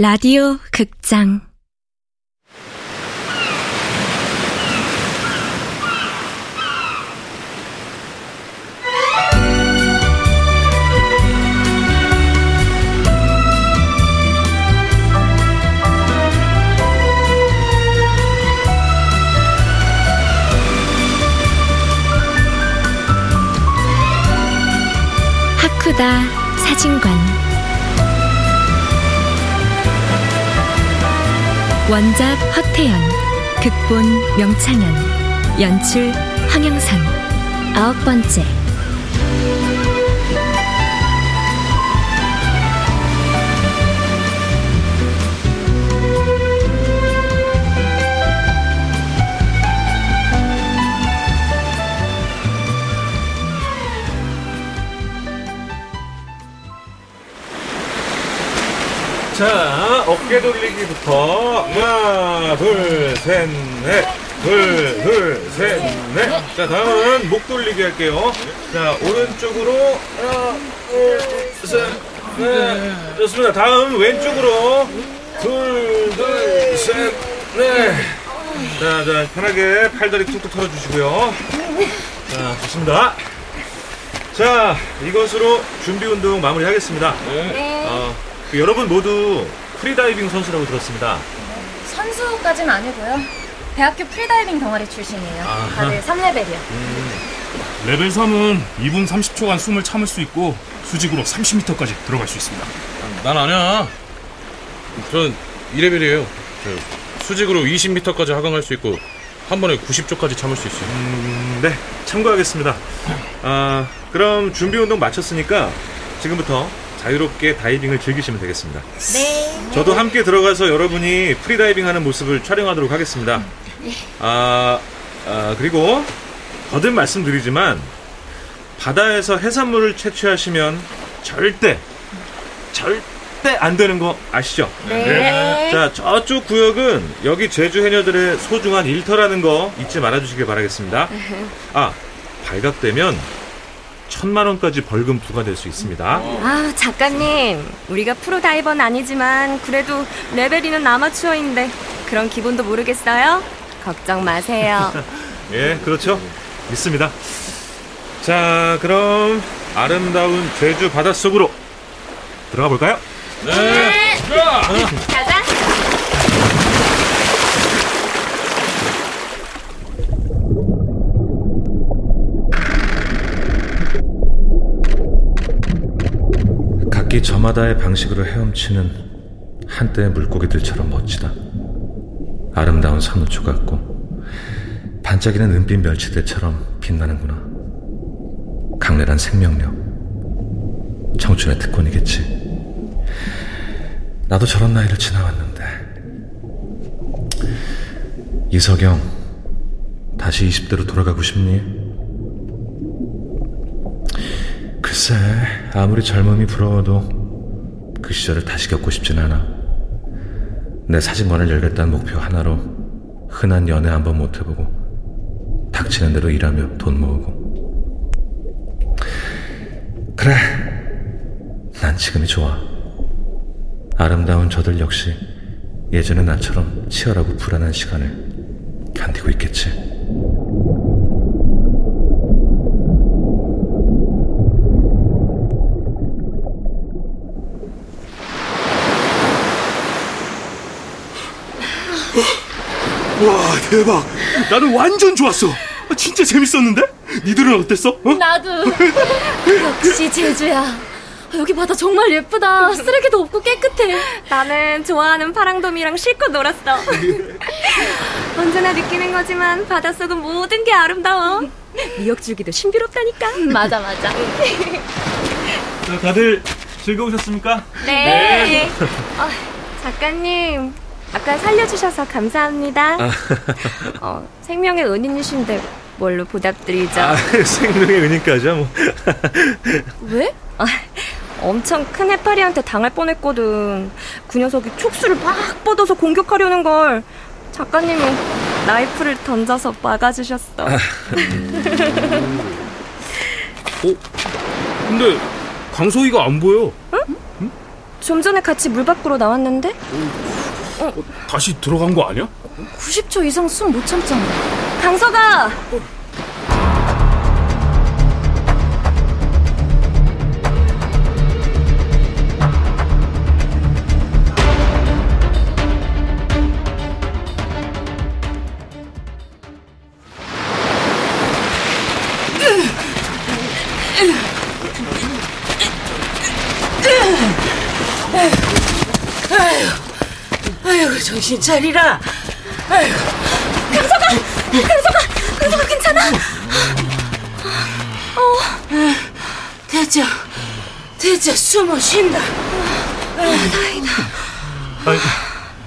라디오 극장. 하쿠다 사진관 원작 허태연 극본 명창현 연출 황영선. 아홉 번째 자, 어깨 돌리기부터 하나, 둘, 셋, 넷. 둘, 둘, 셋, 넷. 자, 다음은 목 돌리기 할게요. 자, 오른쪽으로 하나, 둘, 셋, 넷. 좋습니다. 다음 왼쪽으로 둘, 둘, 셋, 넷. 자, 자, 편하게 팔다리 툭툭 털어주시고요. 자, 좋습니다. 자, 이것으로 준비 운동 마무리하겠습니다. 어, 그 여러분 모두 프리다이빙 선수라고 들었습니다. 선수까지는 아니고요. 대학교 프리다이빙 동아리 출신이에요. 아하. 다들 3레벨이요. 레벨 3은 2분 30초간 숨을 참을 수 있고 수직으로 30m까지 들어갈 수 있습니다. 난 아니야. 전 2레벨이에요. 수직으로 20m까지 하강할 수 있고 한 번에 90초까지 참을 수 있어요. 음, 네, 참고하겠습니다. 아, 그럼 준비 운동 마쳤으니까 지금부터 자유롭게 다이빙을 즐기시면 되겠습니다. 네. 저도 함께 들어가서 여러분이 프리다이빙 하는 모습을 촬영하도록 하겠습니다. 아, 아, 그리고 거듭 말씀드리지만 바다에서 해산물을 채취하시면 절대 절대 안 되는 거 아시죠? 네. 자, 저쪽 구역은 여기 제주 해녀들의 소중한 일터라는 거 잊지 말아 주시길 바라겠습니다. 아, 발각되면 천만 원까지 벌금 부과될 수 있습니다. 아 작가님 우리가 프로 다이버는 아니지만 그래도 레벨이는 아마추어인데 그런 기분도 모르겠어요? 걱정 마세요 예, 그렇죠. 믿습니다. 자, 그럼 아름다운 제주 바닷속으로 들어가 볼까요? 가자 각기 저마다의 방식으로 헤엄치는 한때의 물고기들처럼 멋지다. 아름다운 산호초 같고 반짝이는 은빛 멸치대처럼 빛나는구나. 강렬한 생명력. 청춘의 특권이겠지. 나도 저런 나이를 지나왔는데. 이석영, 다시 20대로 돌아가고 싶니? 글쎄, 아무리 젊음이 부러워도 그 시절을 다시 겪고 싶진 않아. 내 사진관을 열겠다는 목표 하나로 흔한 연애 한번 못 해보고 닥치는 대로 일하며 돈 모으고. 그래, 난 지금이 좋아. 아름다운 저들 역시 예전의 나처럼 치열하고 불안한 시간을 견디고 있겠지. 와 대박! 나는 완전 좋았어. 아, 진짜 재밌었는데? 니들은 어땠어? 어? 나도. 역시 제주야. 여기 바다 정말 예쁘다. 쓰레기도 없고 깨끗해. 나는 좋아하는 파랑돔이랑 실컷 놀았어 언제나 느끼는 거지만 바닷속은 모든 게 아름다워 미역줄기도 신비롭다니까 맞아, 맞아. 자, 다들 즐거우셨습니까? 네. 어, 작가님, 아까 살려주셔서 감사합니다. 어, 생명의 은인이신데 뭘로 보답드리죠? 아, 생명의 은인까지야, 뭐. 왜? 아, 엄청 큰 해파리한테 당할 뻔했거든. 그 녀석이 촉수를 막 뻗어서 공격하려는 걸 작가님이 나이프를 던져서 막아주셨어. 어? 근데 강소희가 안 보여. 좀 전에 같이 물 밖으로 나왔는데? 다시 들어간 거 아니야? 90초 이상 숨 못 참잖아. 강서가! 아이고 정신 차리라. 아이고 강서가 괜찮아? 대체 대체 숨을 쉰다. 아니,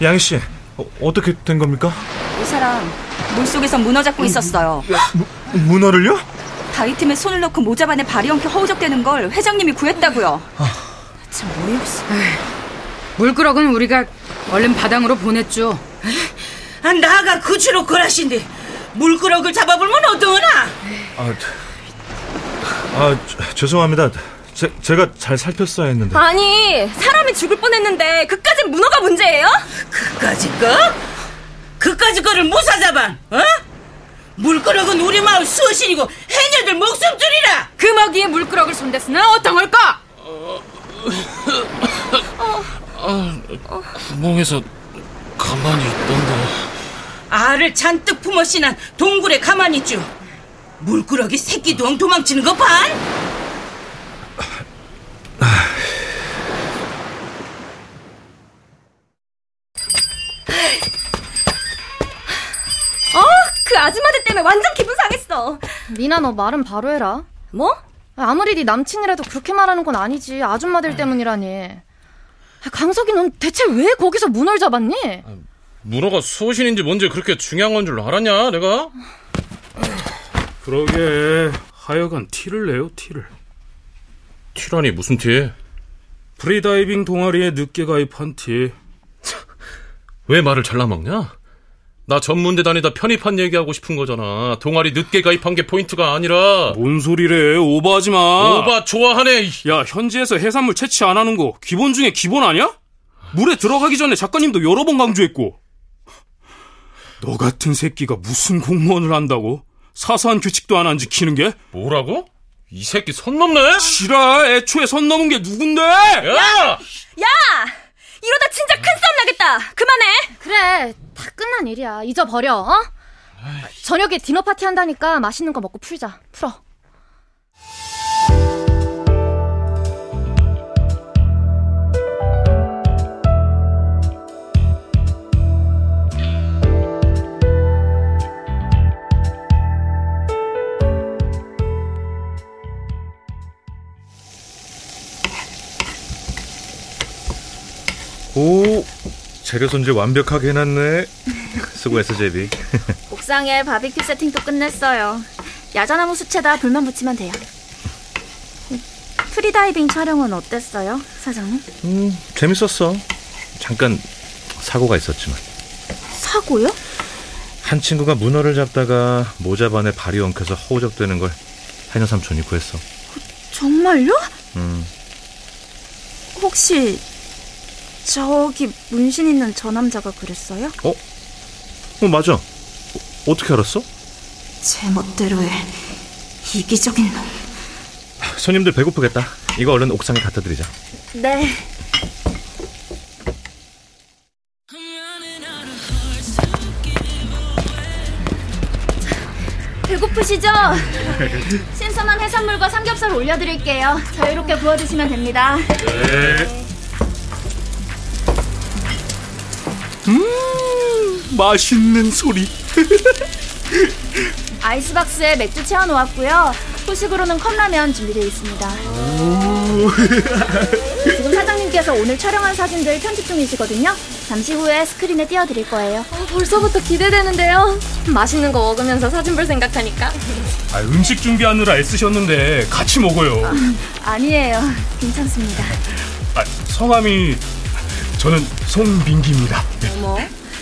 양희 씨, 어, 어떻게 된 겁니까? 이 사람 물 속에서 문어 잡고 있었어요. 문어를요? 다이팀에 손을 넣고 모자반에 발이 엉켜 허우적대는 걸 회장님이 구했다고요. 참 어이없어. 물끄러기는 우리가 얼른 바닥으로 보냈죠. 아, 나가 구치로 걸하신데 물끄러기를 잡아보면 어떠나? 아, 아 저- 죄송합니다. 제, 제가 잘 살폈어야 했는데. 아니, 사람이 죽을 뻔했는데 그까진 문어가 문제예요? 그까지 거? 그까지 거를 무사 잡아? 어? 물끄러기는 우리 마을 수신이고 해녀들 목숨줄이라. 그 먹이에 물끄러기를 손댔으나 어떤 걸까? 구멍에서 가만히 있던데. 알을 잔뜩 품어 씨난 동굴에 가만히 있죠. 물끄러기 새끼도 도망치는 거 반? 어, 그 아줌마들 때문에 완전 기분 상했어. 미나 너 말은 바로 해라. 뭐? 아무리 네 남친이라도 그렇게 말하는 건 아니지. 아줌마들 때문이라니. 아, 강석이 넌 대체 왜 거기서 문을 잡았니? 문어가 수호신인지 뭔지 그렇게 중요한 건 줄 알았냐, 내가? 그러게 하여간 티를 내요 티를. 티라니 무슨 티? 프리다이빙 동아리에 늦게 가입한 티. 왜 말을 잘라먹냐? 나 전문대 다니다 편입한 얘기하고 싶은 거잖아. 동아리 늦게 가입한 게 포인트가 아니라. 뭔 소리래 오버하지 마. 오바 좋아하네. 이. 야 현지에서 해산물 채취 안 하는 거 기본 중에 기본 아니야? 물에 들어가기 전에 작가님도 여러 번 강조했고. 너 같은 새끼가 무슨 공무원을 한다고? 사소한 규칙도 안 안 지키는 게? 뭐라고? 이 새끼 선 넘네? 지라 애초에 선 넘은 게 누군데? 야! 야! 이러다 진짜 큰 싸움 나겠다. 그만해. 그래, 다 끝난 일이야. 잊어버려, 어? 저녁에 디너 파티 한다니까 맛있는 거 먹고 풀자. 풀어. 재료 손질 완벽하게 해놨네. 수고했어, 제비. 옥상에 바비큐 세팅도 끝냈어요. 야자나무 숯에다 불만 붙이면 돼요. 프리다이빙 촬영은 어땠어요, 사장님? 음, 재밌었어. 잠깐 사고가 있었지만. 사고요? 한 친구가 문어를 잡다가 모자반에 발이 엉켜서 허우적대는 걸 해녀 삼촌이 구했어. 정말요? 음, 혹시 저기 문신 있는 저 남자가 그랬어요? 어, 맞아. 어, 어떻게 알았어? 제 멋대로 해. 이기적인 놈. 손님들 배고프겠다. 이거 얼른 옥상에 갖다 드리자. 네. 배고프시죠? 신선한 해산물과 삼겹살 올려드릴게요. 자유롭게 구워 드시면 됩니다. 맛있는 소리. 아이스박스에 맥주 채워 놓았고요. 후식으로는 컵라면 준비되어 있습니다. 지금 사장님께서 오늘 촬영한 사진들 편집 중이시거든요. 잠시 후에 스크린에 띄워드릴 거예요. 벌써부터 기대되는데요. 맛있는 거 먹으면서 사진 볼 생각하니까. 아, 음식 준비하느라 애쓰셨는데 같이 먹어요. 아니에요. 괜찮습니다. 아, 성함이 저는 송민기입니다. 네. 어머,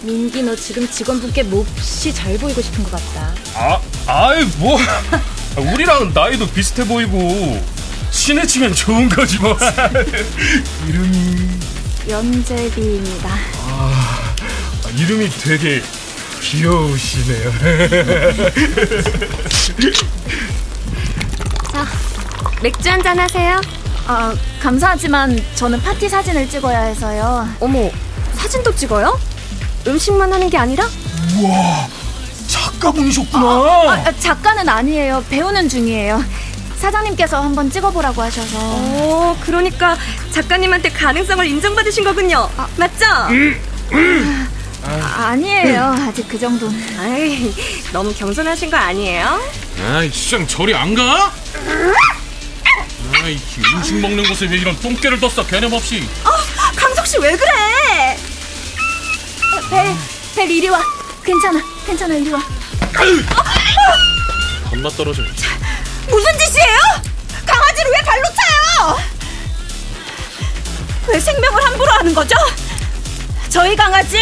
민기 너 지금 직원분께 몹시 잘 보이고 싶은 것 같다. 아, 아이 뭐 아, 우리랑 나이도 비슷해 보이고 친해지면 좋은 거지 뭐. 이름이 연재비입니다. 아, 이름이 되게 귀여우시네요. 자, 맥주 한잔 하세요. 아, 감사하지만 저는 파티 사진을 찍어야 해서요. 어머, 사진도 찍어요? 음식만 하는 게 아니라? 우와, 작가분이셨구나. 아, 아, 작가는 아니에요. 배우는 중이에요. 사장님께서 한번 찍어보라고 하셔서. 어, 그러니까 작가님한테 가능성을 인정받으신 거군요. 맞죠? 아, 아니에요. 아직 그 정도는. 아이, 너무 겸손하신 거 아니에요? 아이, 시장 저리 안 가? 아이, 음식 먹는 곳에 왜 이런 똥개를 떴어, 개념 없이. 강석 씨 왜 그래? 벨, 벨 이리 와. 괜찮아, 괜찮아 이리 와. 겁나 떨어져. 무슨 짓이에요? 강아지를 왜 발로 차요? 왜 생명을 함부로 하는 거죠? 저희 강아지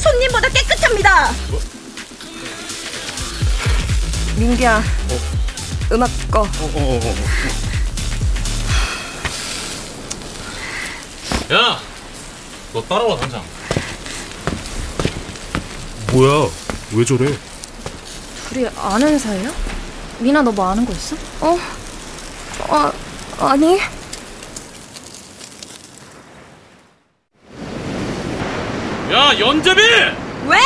손님보다 깨끗합니다. 민기야, 음악 꺼. 야, 너 따라와, 당장. 뭐야? 왜 저래? 둘이 아는 사이야? 미나 너 뭐 아는 거 있어? 어, 아, 아니. 야, 연재비! 왜?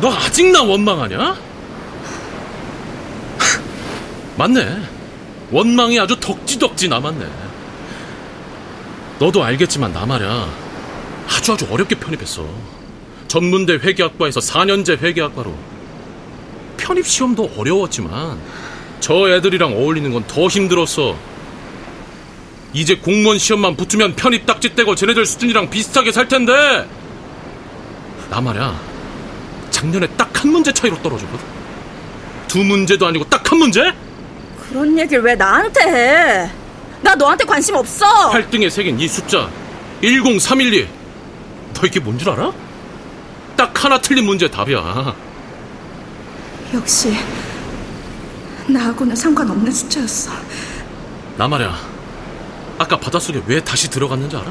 너 아직 나 원망하냐? 맞네. 원망이 아주 덕지덕지 남았네. 너도 알겠지만 나 말야 아주 아주 어렵게 편입했어. 전문대 회계학과에서 4년제 회계학과로. 편입 시험도 어려웠지만 저 애들이랑 어울리는 건 더 힘들었어. 이제 공무원 시험만 붙으면 편입 딱지 떼고 쟤네들 수준이랑 비슷하게 살 텐데. 나 말야 작년에 딱 한 문제 차이로 떨어졌거든. 두 문제도 아니고 딱 한 문제? 그런 얘기를 왜 나한테 해? 나 너한테 관심 없어. 8등에 새긴 이 숫자 10312. 너 이게 뭔 줄 알아? 딱 하나 틀린 문제 답이야. 역시 나하고는 상관없는 숫자였어. 나 말야 아까 바닷속에 왜 다시 들어갔는지 알아?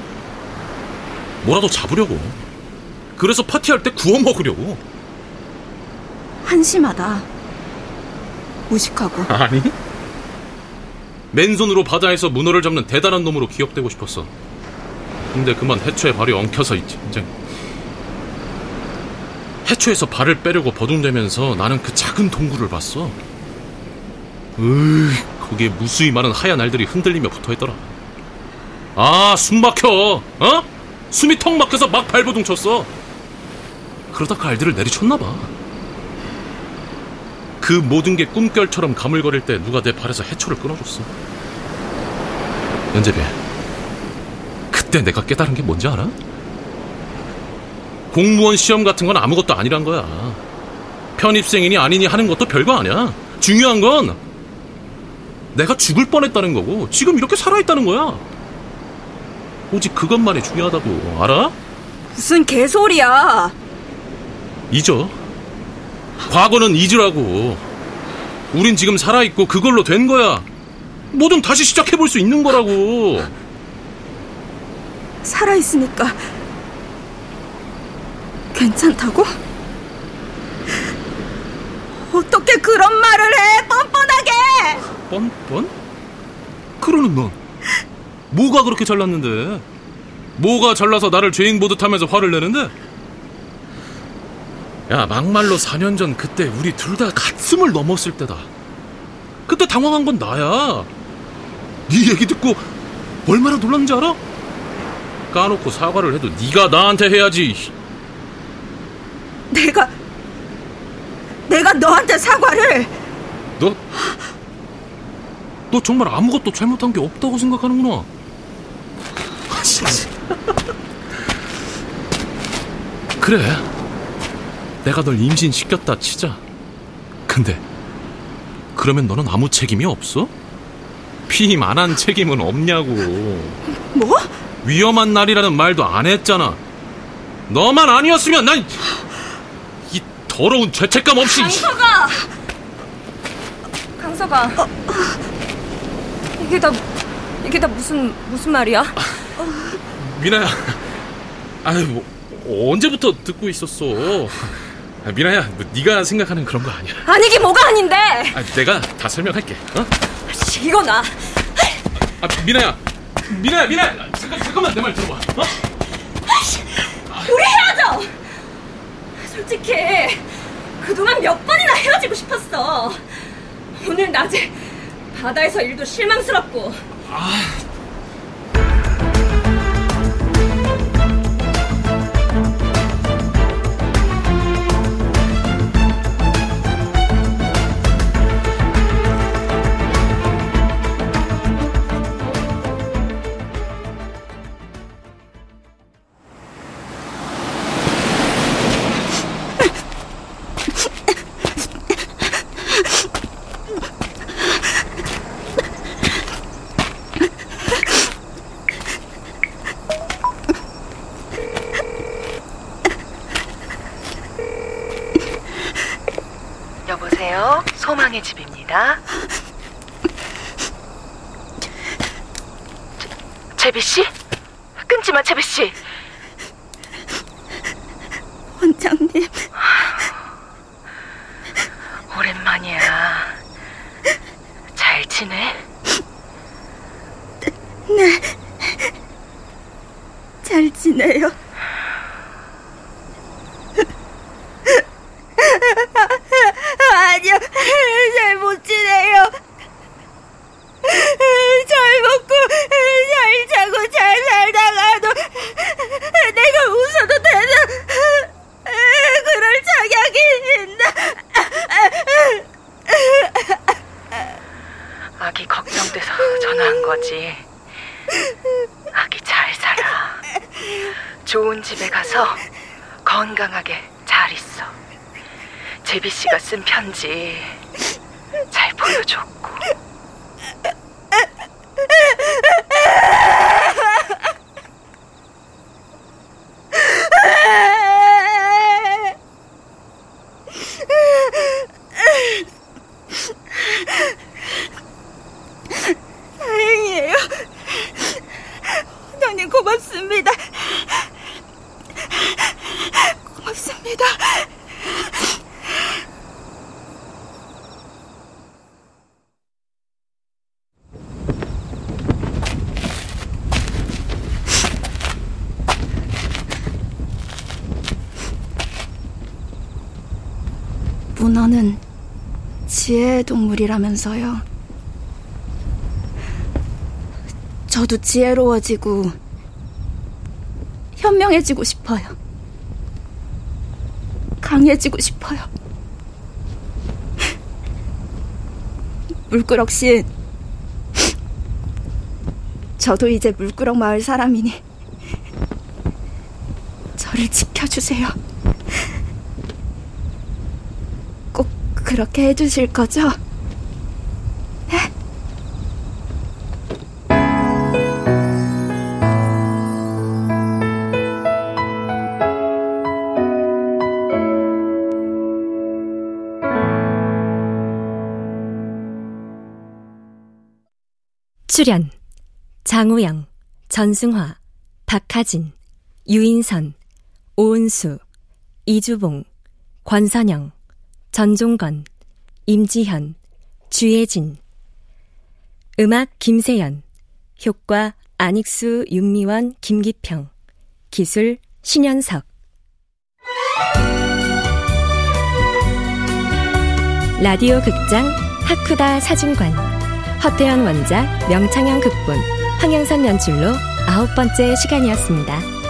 뭐라도 잡으려고. 그래서 파티할 때 구워 먹으려고. 한심하다. 무식하고. 아니? 맨손으로 바다에서 문어를 잡는 대단한 놈으로 기억되고 싶었어. 근데 그만 해초에 발이 엉켜서 있지, 이제. 해초에서 발을 빼려고 버둥대면서 나는 그 작은 동굴을 봤어. 으이, 거기에 무수히 많은 하얀 알들이 흔들리며 붙어 있더라. 아, 숨 막혀, 어? 숨이 턱 막혀서 막 발버둥 쳤어. 그러다 그 알들을 내리쳤나 봐. 그 모든 게 꿈결처럼 가물거릴 때 누가 내 발에서 해초를 끊어줬어. 연재비, 그때 내가 깨달은 게 뭔지 알아? 공무원 시험 같은 건 아무것도 아니란 거야. 편입생이니 아니니 하는 것도 별거 아니야. 중요한 건 내가 죽을 뻔했다는 거고 지금 이렇게 살아있다는 거야. 오직 그것만이 중요하다고 알아? 무슨 개소리야. 잊어. 과거는 잊으라고. 우린 지금 살아있고 그걸로 된 거야. 뭐든 다시 시작해볼 수 있는 거라고. 살아있으니까 괜찮다고? 어떻게 그런 말을 해, 뻔뻔하게! 뻔뻔? 그러는 넌 뭐가 그렇게 잘났는데? 뭐가 잘나서 나를 죄인 보듯 하면서 화를 내는데? 야, 막말로 4년 전 그때 우리 둘 다 가슴을 넘었을 때다. 그때 당황한 건 나야. 네 얘기 듣고 얼마나 놀랐는지 알아? 까놓고 사과를 해도 네가 나한테 해야지. 내가, 내가 너한테 사과를! 너, 너 정말 아무것도 잘못한 게 없다고 생각하는구나. 아, 진짜. 그래. 내가 널 임신시켰다 치자. 근데, 그러면 너는 아무 책임이 없어? 피임 안 한 책임은 없냐고. 뭐? 위험한 날이라는 말도 안 했잖아. 너만 아니었으면 난, 이 더러운 죄책감 없이. 강서가! 강서가. 이게 다, 이게 다 무슨, 무슨 말이야? 미나야. 아유, 뭐, 언제부터 듣고 있었어? 아, 미나야, 뭐, 네가 생각하는 그런 거 아니야. 아니긴 뭐가 아닌데. 아, 내가 다 설명할게. 어? 이거 나. 아, 미나야. 미나야, 미나 야. 잠깐, 잠깐만 내 말 들어봐. 어? 우리 헤어져. 솔직히 그동안 몇 번이나 헤어지고 싶었어. 오늘 낮에 바다에서 일도 실망스럽고. 여보세요? 소망의 집입니다. 제비 씨? 끊지 마, 제비 씨. 원장님, 오랜만이야. 잘 지내? 잘 지내요 잘 못 지내요. 잘 먹고, 잘 자고, 잘 살다가도 내가 웃어도 되나? 그럴 자격이 있나? 아기 걱정돼서 전화한 거지. 아기 잘 살아. 좋은 집에 가서 건강하게 잘 있어. 제비 씨가 쓴 편지 잘 보여줬고. 다행이에요. 원장님 고맙습니다. 고맙습니다. 문어는 지혜의 동물이라면서요. 저도 지혜로워지고 현명해지고 싶어요. 강해지고 싶어요. 물끄럭 씨, 저도 이제 물끄럭 마을 사람이니 저를 지켜주세요. 그렇게 해주실 거죠? 출연 장우영, 전승화, 박하진, 유인선, 오은수, 이주봉, 권선영, 전종건, 임지현, 주예진. 음악 김세연 효과 안익수, 윤미원, 김기평. 기술 신현석. 라디오 극장 하쿠다 사진관. 허태연 원작 명창현 극본. 황영선 연출로 아홉 번째 시간이었습니다.